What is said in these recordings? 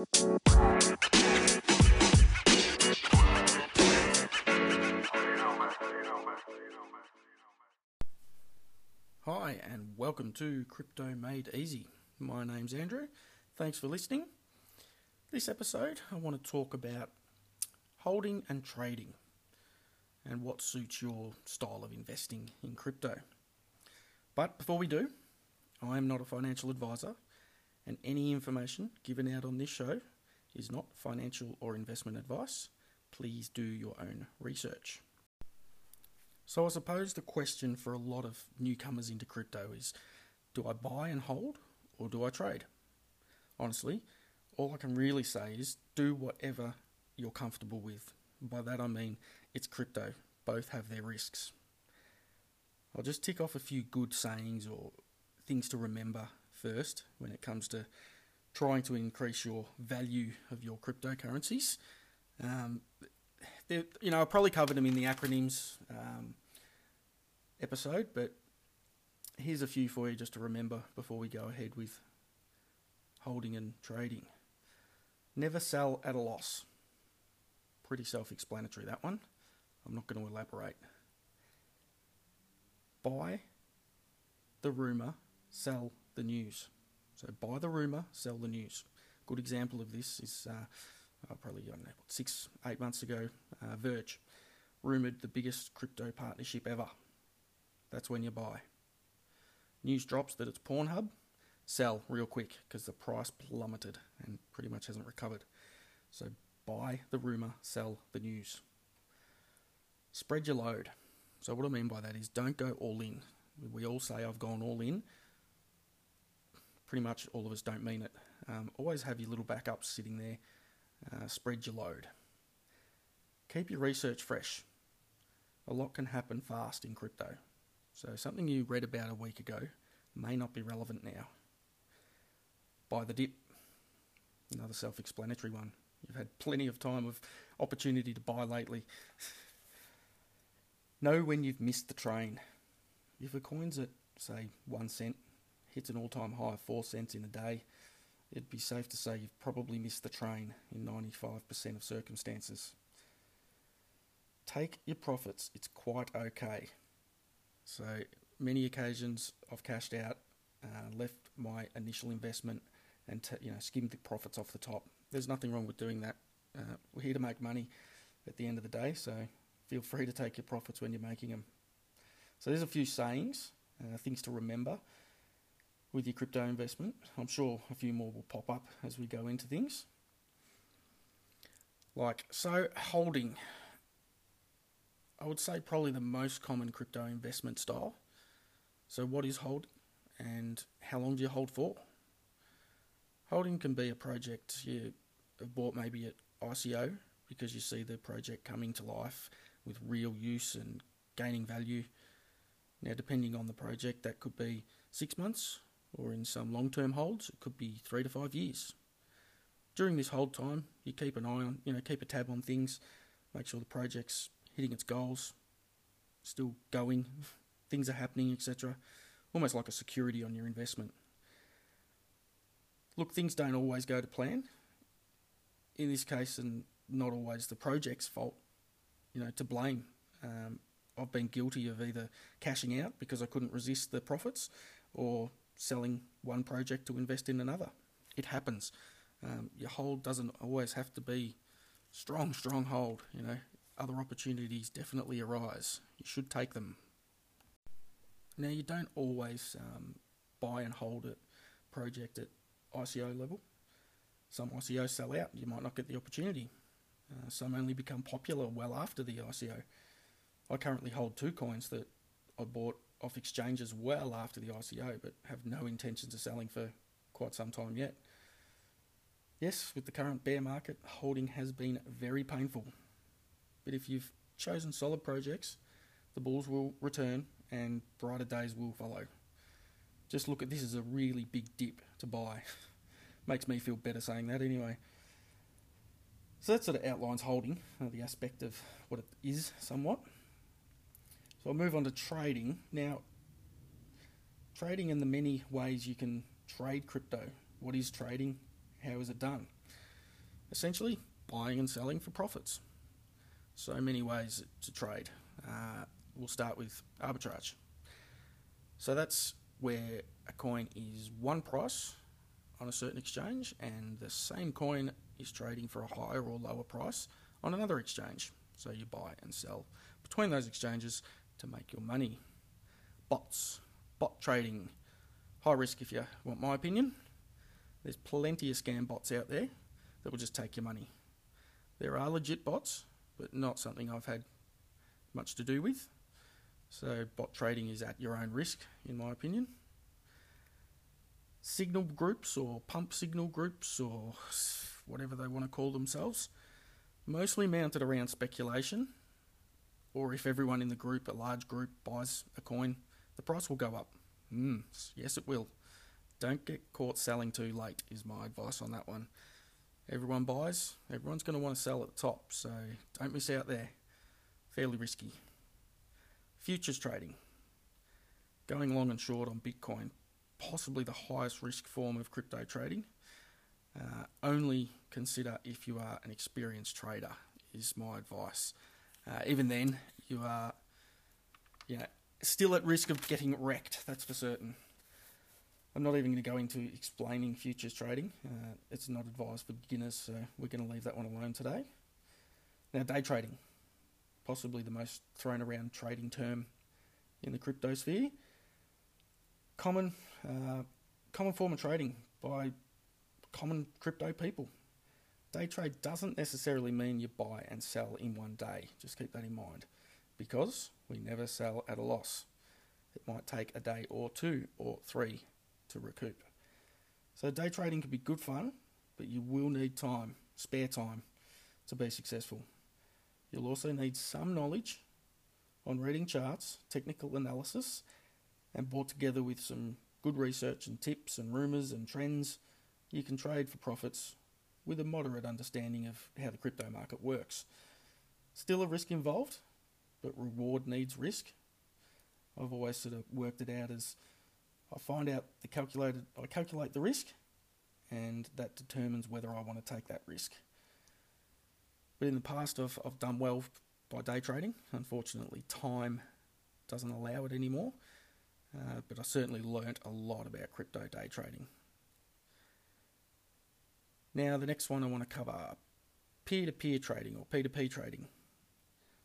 Hi, and welcome to Crypto Made Easy. My name's Andrew. Thanks for listening. This episode, I want to talk about holding and trading and what suits your style of investing in crypto. But before we do, I am not a financial advisor, and any information given out on this show is not financial or investment advice. Please do your own research. So, I suppose the question for a lot of newcomers into crypto is do I buy and hold or do I trade? Honestly, all I can really say is do whatever you're comfortable with. By that I mean it's crypto, both have their risks. I'll just tick off a few good sayings or things to remember first when it comes to trying to increase your value of your cryptocurrencies. Um, you know, I probably covered them in the acronyms um, episode, but here's a few for you just to remember before we go ahead with holding and trading. Never sell at a loss. Pretty self explanatory, that one. I'm not going to elaborate. Buy the rumour, sell the news. So buy the rumour, sell the news. Good example of this is uh, uh, probably I don't know, six, eight months ago, uh, Verge rumoured the biggest crypto partnership ever. That's when you buy. News drops that it's Pornhub, sell real quick because the price plummeted and pretty much hasn't recovered. So buy the rumour, sell the news. Spread your load. So what I mean by that is don't go all in. We all say I've gone all in. Pretty much all of us don't mean it. Um, always have your little backups sitting there. Uh, spread your load. Keep your research fresh. A lot can happen fast in crypto. So something you read about a week ago may not be relevant now. Buy the dip. Another self explanatory one. You've had plenty of time of opportunity to buy lately. know when you've missed the train. If a coin's at, say, one cent, hits an all time high of four cents in a day, it'd be safe to say you've probably missed the train in 95% of circumstances. Take your profits, it's quite okay. So, many occasions I've cashed out, uh, left my initial investment, and t- you know skimmed the profits off the top. There's nothing wrong with doing that. Uh, we're here to make money at the end of the day, so feel free to take your profits when you're making them. So there's a few sayings, uh, things to remember with your crypto investment. I'm sure a few more will pop up as we go into things. Like, so holding, I would say probably the most common crypto investment style. So, what is holding and how long do you hold for? Holding can be a project you have bought maybe at ICO because you see the project coming to life with real use and gaining value. Now, depending on the project, that could be six months, or in some long term holds, it could be three to five years. During this hold time, you keep an eye on, you know, keep a tab on things, make sure the project's hitting its goals, still going, things are happening, etc. Almost like a security on your investment. Look, things don't always go to plan. In this case, and not always the project's fault, you know, to blame. Um, I've been guilty of either cashing out because I couldn't resist the profits or selling one project to invest in another. It happens. Um, your hold doesn't always have to be strong, strong hold. You know, other opportunities definitely arise. You should take them. Now, you don't always um, buy and hold a project at ICO level. Some ICOs sell out, you might not get the opportunity. Uh, some only become popular well after the ICO. I currently hold two coins that I bought off exchanges well after the ICO, but have no intentions of selling for quite some time yet. Yes, with the current bear market, holding has been very painful. But if you've chosen solid projects, the bulls will return and brighter days will follow. Just look at this as a really big dip to buy. Makes me feel better saying that anyway. So that sort of outlines holding, uh, the aspect of what it is somewhat. So I'll move on to trading. Now, trading and the many ways you can trade crypto. What is trading? How is it done? essentially buying and selling for profits. So many ways to trade. Uh, we'll start with arbitrage. So that's where a coin is one price on a certain exchange and the same coin is trading for a higher or lower price on another exchange. So you buy and sell between those exchanges to make your money. Bots, bot trading, high risk if you want my opinion. There's plenty of scam bots out there that will just take your money. There are legit bots, but not something I've had much to do with. So bot trading is at your own risk, in my opinion. Signal groups or pump signal groups or whatever they want to call themselves, mostly mounted around speculation. Or if everyone in the group, a large group, buys a coin, the price will go up. Mm, yes, it will. Don't get caught selling too late, is my advice on that one. Everyone buys, everyone's going to want to sell at the top, so don't miss out there. Fairly risky. Futures trading. Going long and short on Bitcoin, possibly the highest risk form of crypto trading. Uh, only consider if you are an experienced trader, is my advice. Uh, even then, you are you know, still at risk of getting wrecked, that's for certain. I'm not even going to go into explaining futures trading. Uh, it's not advised for beginners, so we're going to leave that one alone today. Now, day trading, possibly the most thrown around trading term in the crypto sphere. Common, uh, common form of trading by common crypto people. Day trade doesn't necessarily mean you buy and sell in one day. Just keep that in mind, because we never sell at a loss. It might take a day or two or three to recoup. So day trading can be good fun, but you will need time, spare time, to be successful. You'll also need some knowledge on reading charts, technical analysis, and brought together with some good research and tips and rumours and trends, you can trade for profits with a moderate understanding of how the crypto market works. Still a risk involved, but reward needs risk. I've always sort of worked it out as I find out the calculated, I calculate the risk, and that determines whether I want to take that risk. But in the past, I've, I've done well by day trading. Unfortunately, time doesn't allow it anymore. Uh, but I certainly learnt a lot about crypto day trading. Now, the next one I want to cover peer to peer trading or P2P trading.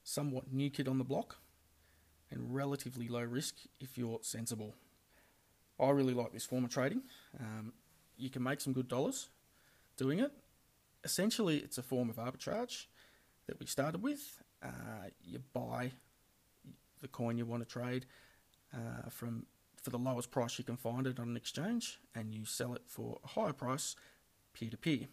Somewhat new kid on the block and relatively low risk if you're sensible. I really like this form of trading. Um, you can make some good dollars doing it. Essentially, it's a form of arbitrage that we started with. Uh, you buy the coin you want to trade uh, from for the lowest price you can find it on an exchange, and you sell it for a higher price peer to peer.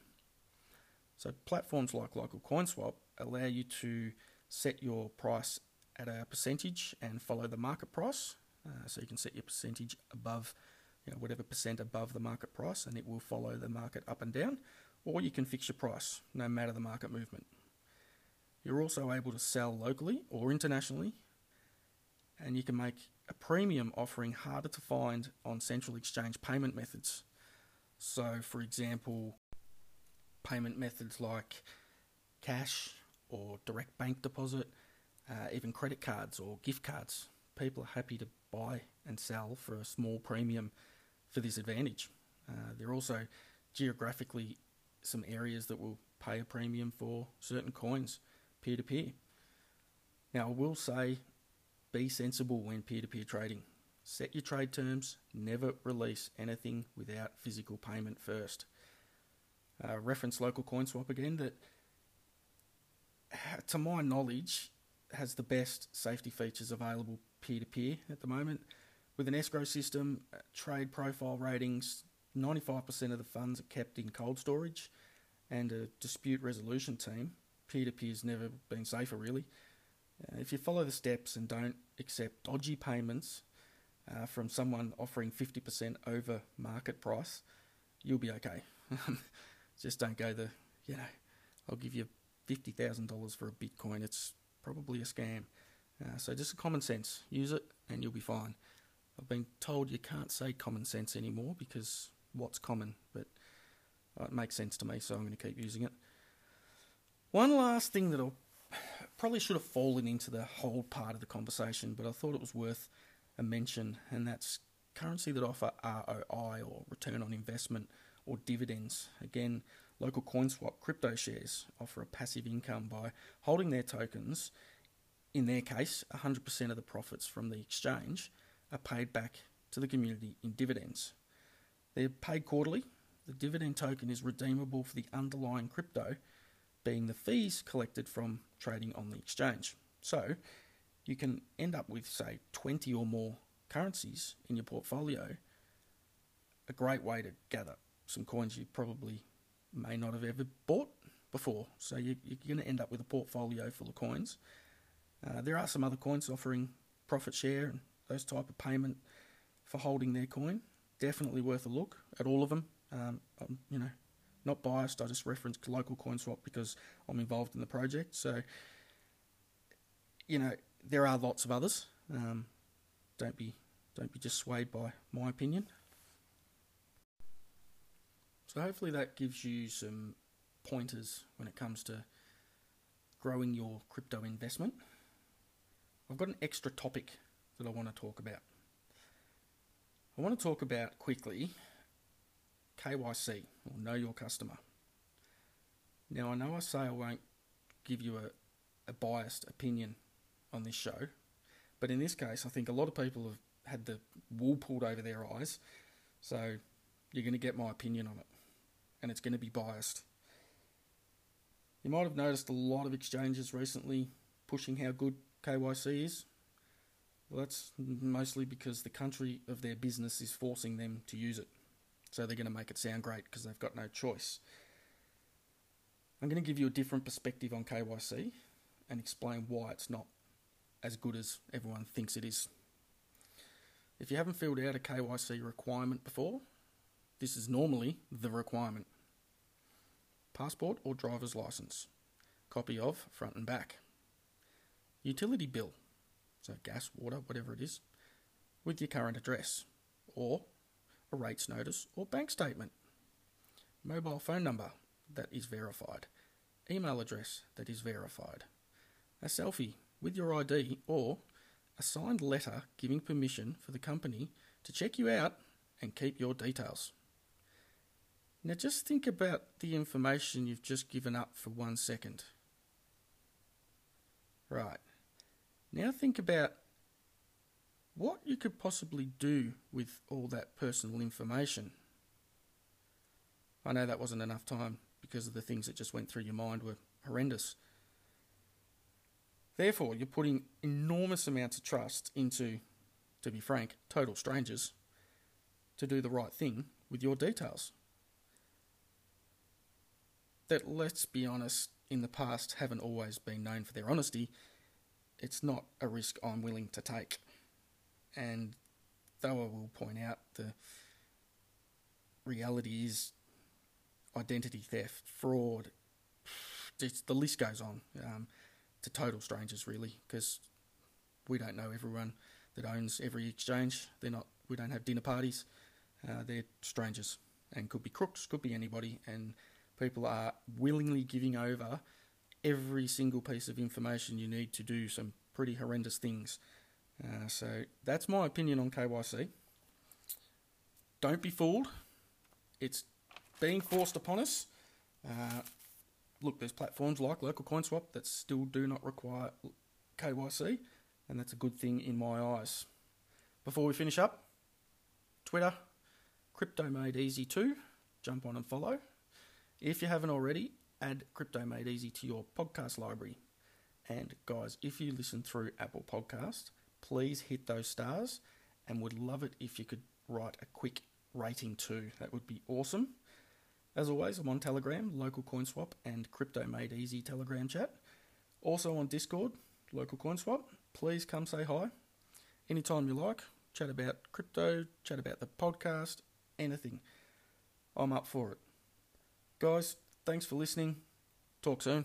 So platforms like Local CoinSwap allow you to set your price at a percentage and follow the market price. Uh, so you can set your percentage above, you know, whatever percent above the market price, and it will follow the market up and down. Or you can fix your price no matter the market movement. You're also able to sell locally or internationally, and you can make a premium offering harder to find on central exchange payment methods. So, for example, payment methods like cash or direct bank deposit, uh, even credit cards or gift cards. People are happy to buy and sell for a small premium for this advantage. Uh, there are also geographically some areas that will pay a premium for certain coins peer to peer. Now, I will say be sensible when peer to peer trading. Set your trade terms, never release anything without physical payment first. Uh, reference Local CoinSwap again, that to my knowledge has the best safety features available peer to peer at the moment. With an escrow system, uh, trade profile ratings, 95% of the funds are kept in cold storage, and a dispute resolution team. Peer to peer has never been safer, really. Uh, if you follow the steps and don't accept dodgy payments uh, from someone offering 50% over market price, you'll be okay. Just don't go the, you know, I'll give you $50,000 for a Bitcoin. It's probably a scam. Uh, so just common sense. Use it and you'll be fine. I've been told you can't say common sense anymore because what's common, but uh, it makes sense to me, so I'm going to keep using it. One last thing that I probably should have fallen into the whole part of the conversation, but I thought it was worth a mention, and that's currency that offer ROI or return on investment or dividends. Again, Local CoinSwap crypto shares offer a passive income by holding their tokens. In their case, 100% of the profits from the exchange are paid back to the community in dividends. They're paid quarterly. The dividend token is redeemable for the underlying crypto, being the fees collected from trading on the exchange. So, you can end up with, say, 20 or more currencies in your portfolio. A great way to gather some coins you probably may not have ever bought before. So, you, are going to end up with a portfolio full of coins. Uh, there are some other coins offering profit share and those type of payment for holding their coin. Definitely worth a look at all of them. Um, you know, not biased. I just referenced Local CoinSwap because I'm involved in the project. So, you know, there are lots of others. Um, don't be don't be just swayed by my opinion. So hopefully that gives you some pointers when it comes to growing your crypto investment. I've got an extra topic that I want to talk about. I want to talk about quickly KYC, or Know Your Customer. Now, I know I say I won't give you a, a biased opinion on this show, but in this case, I think a lot of people have had the wool pulled over their eyes, so you're going to get my opinion on it, and it's going to be biased. You might have noticed a lot of exchanges recently pushing how good KYC is. Well, that's mostly because the country of their business is forcing them to use it. So they're going to make it sound great because they've got no choice. I'm going to give you a different perspective on KYC and explain why it's not as good as everyone thinks it is. If you haven't filled out a KYC requirement before, this is normally the requirement. Passport or driver's license, copy of front and back, utility bill, so gas, water, whatever it is, with your current address, or a rates notice or bank statement, mobile phone number that is verified, email address that is verified, a selfie with your ID, or a signed letter giving permission for the company to check you out and keep your details. Now, just think about the information you've just given up for one second. Right. Now think about what you could possibly do with all that personal information. I know that wasn't enough time because of the things that just went through your mind were horrendous. Therefore, you're putting enormous amounts of trust into, to be frank, total strangers to do the right thing with your details. That, let's be honest, in the past haven't always been known for their honesty it's not a risk I'm willing to take. And though I will point out the reality is identity theft, fraud, the list goes on um, to total strangers, really, because we don't know everyone that owns every exchange. They're not. We don't have dinner parties. Uh, they're strangers and could be crooks, could be anybody, and people are willingly giving over every single piece of information you need to do some pretty horrendous things. Uh, so that's my opinion on KYC. Don't be fooled. It's being forced upon us. Uh, look, there's platforms like Local CoinSwap that still do not require KYC, and that's a good thing in my eyes. Before we finish up, Twitter, Crypto Made Easy too. Jump on and follow. If you haven't already, add Crypto Made Easy to your podcast library. And guys, if you listen through Apple Podcast, please hit those stars and would love it if you could write a quick rating too. That would be awesome. As always, I'm on Telegram, Local CoinSwap, and Crypto Made Easy Telegram chat. Also on Discord, Local CoinSwap. Please come say hi anytime you like. Chat about crypto, chat about the podcast, anything. I'm up for it. Guys, thanks for listening. Talk soon.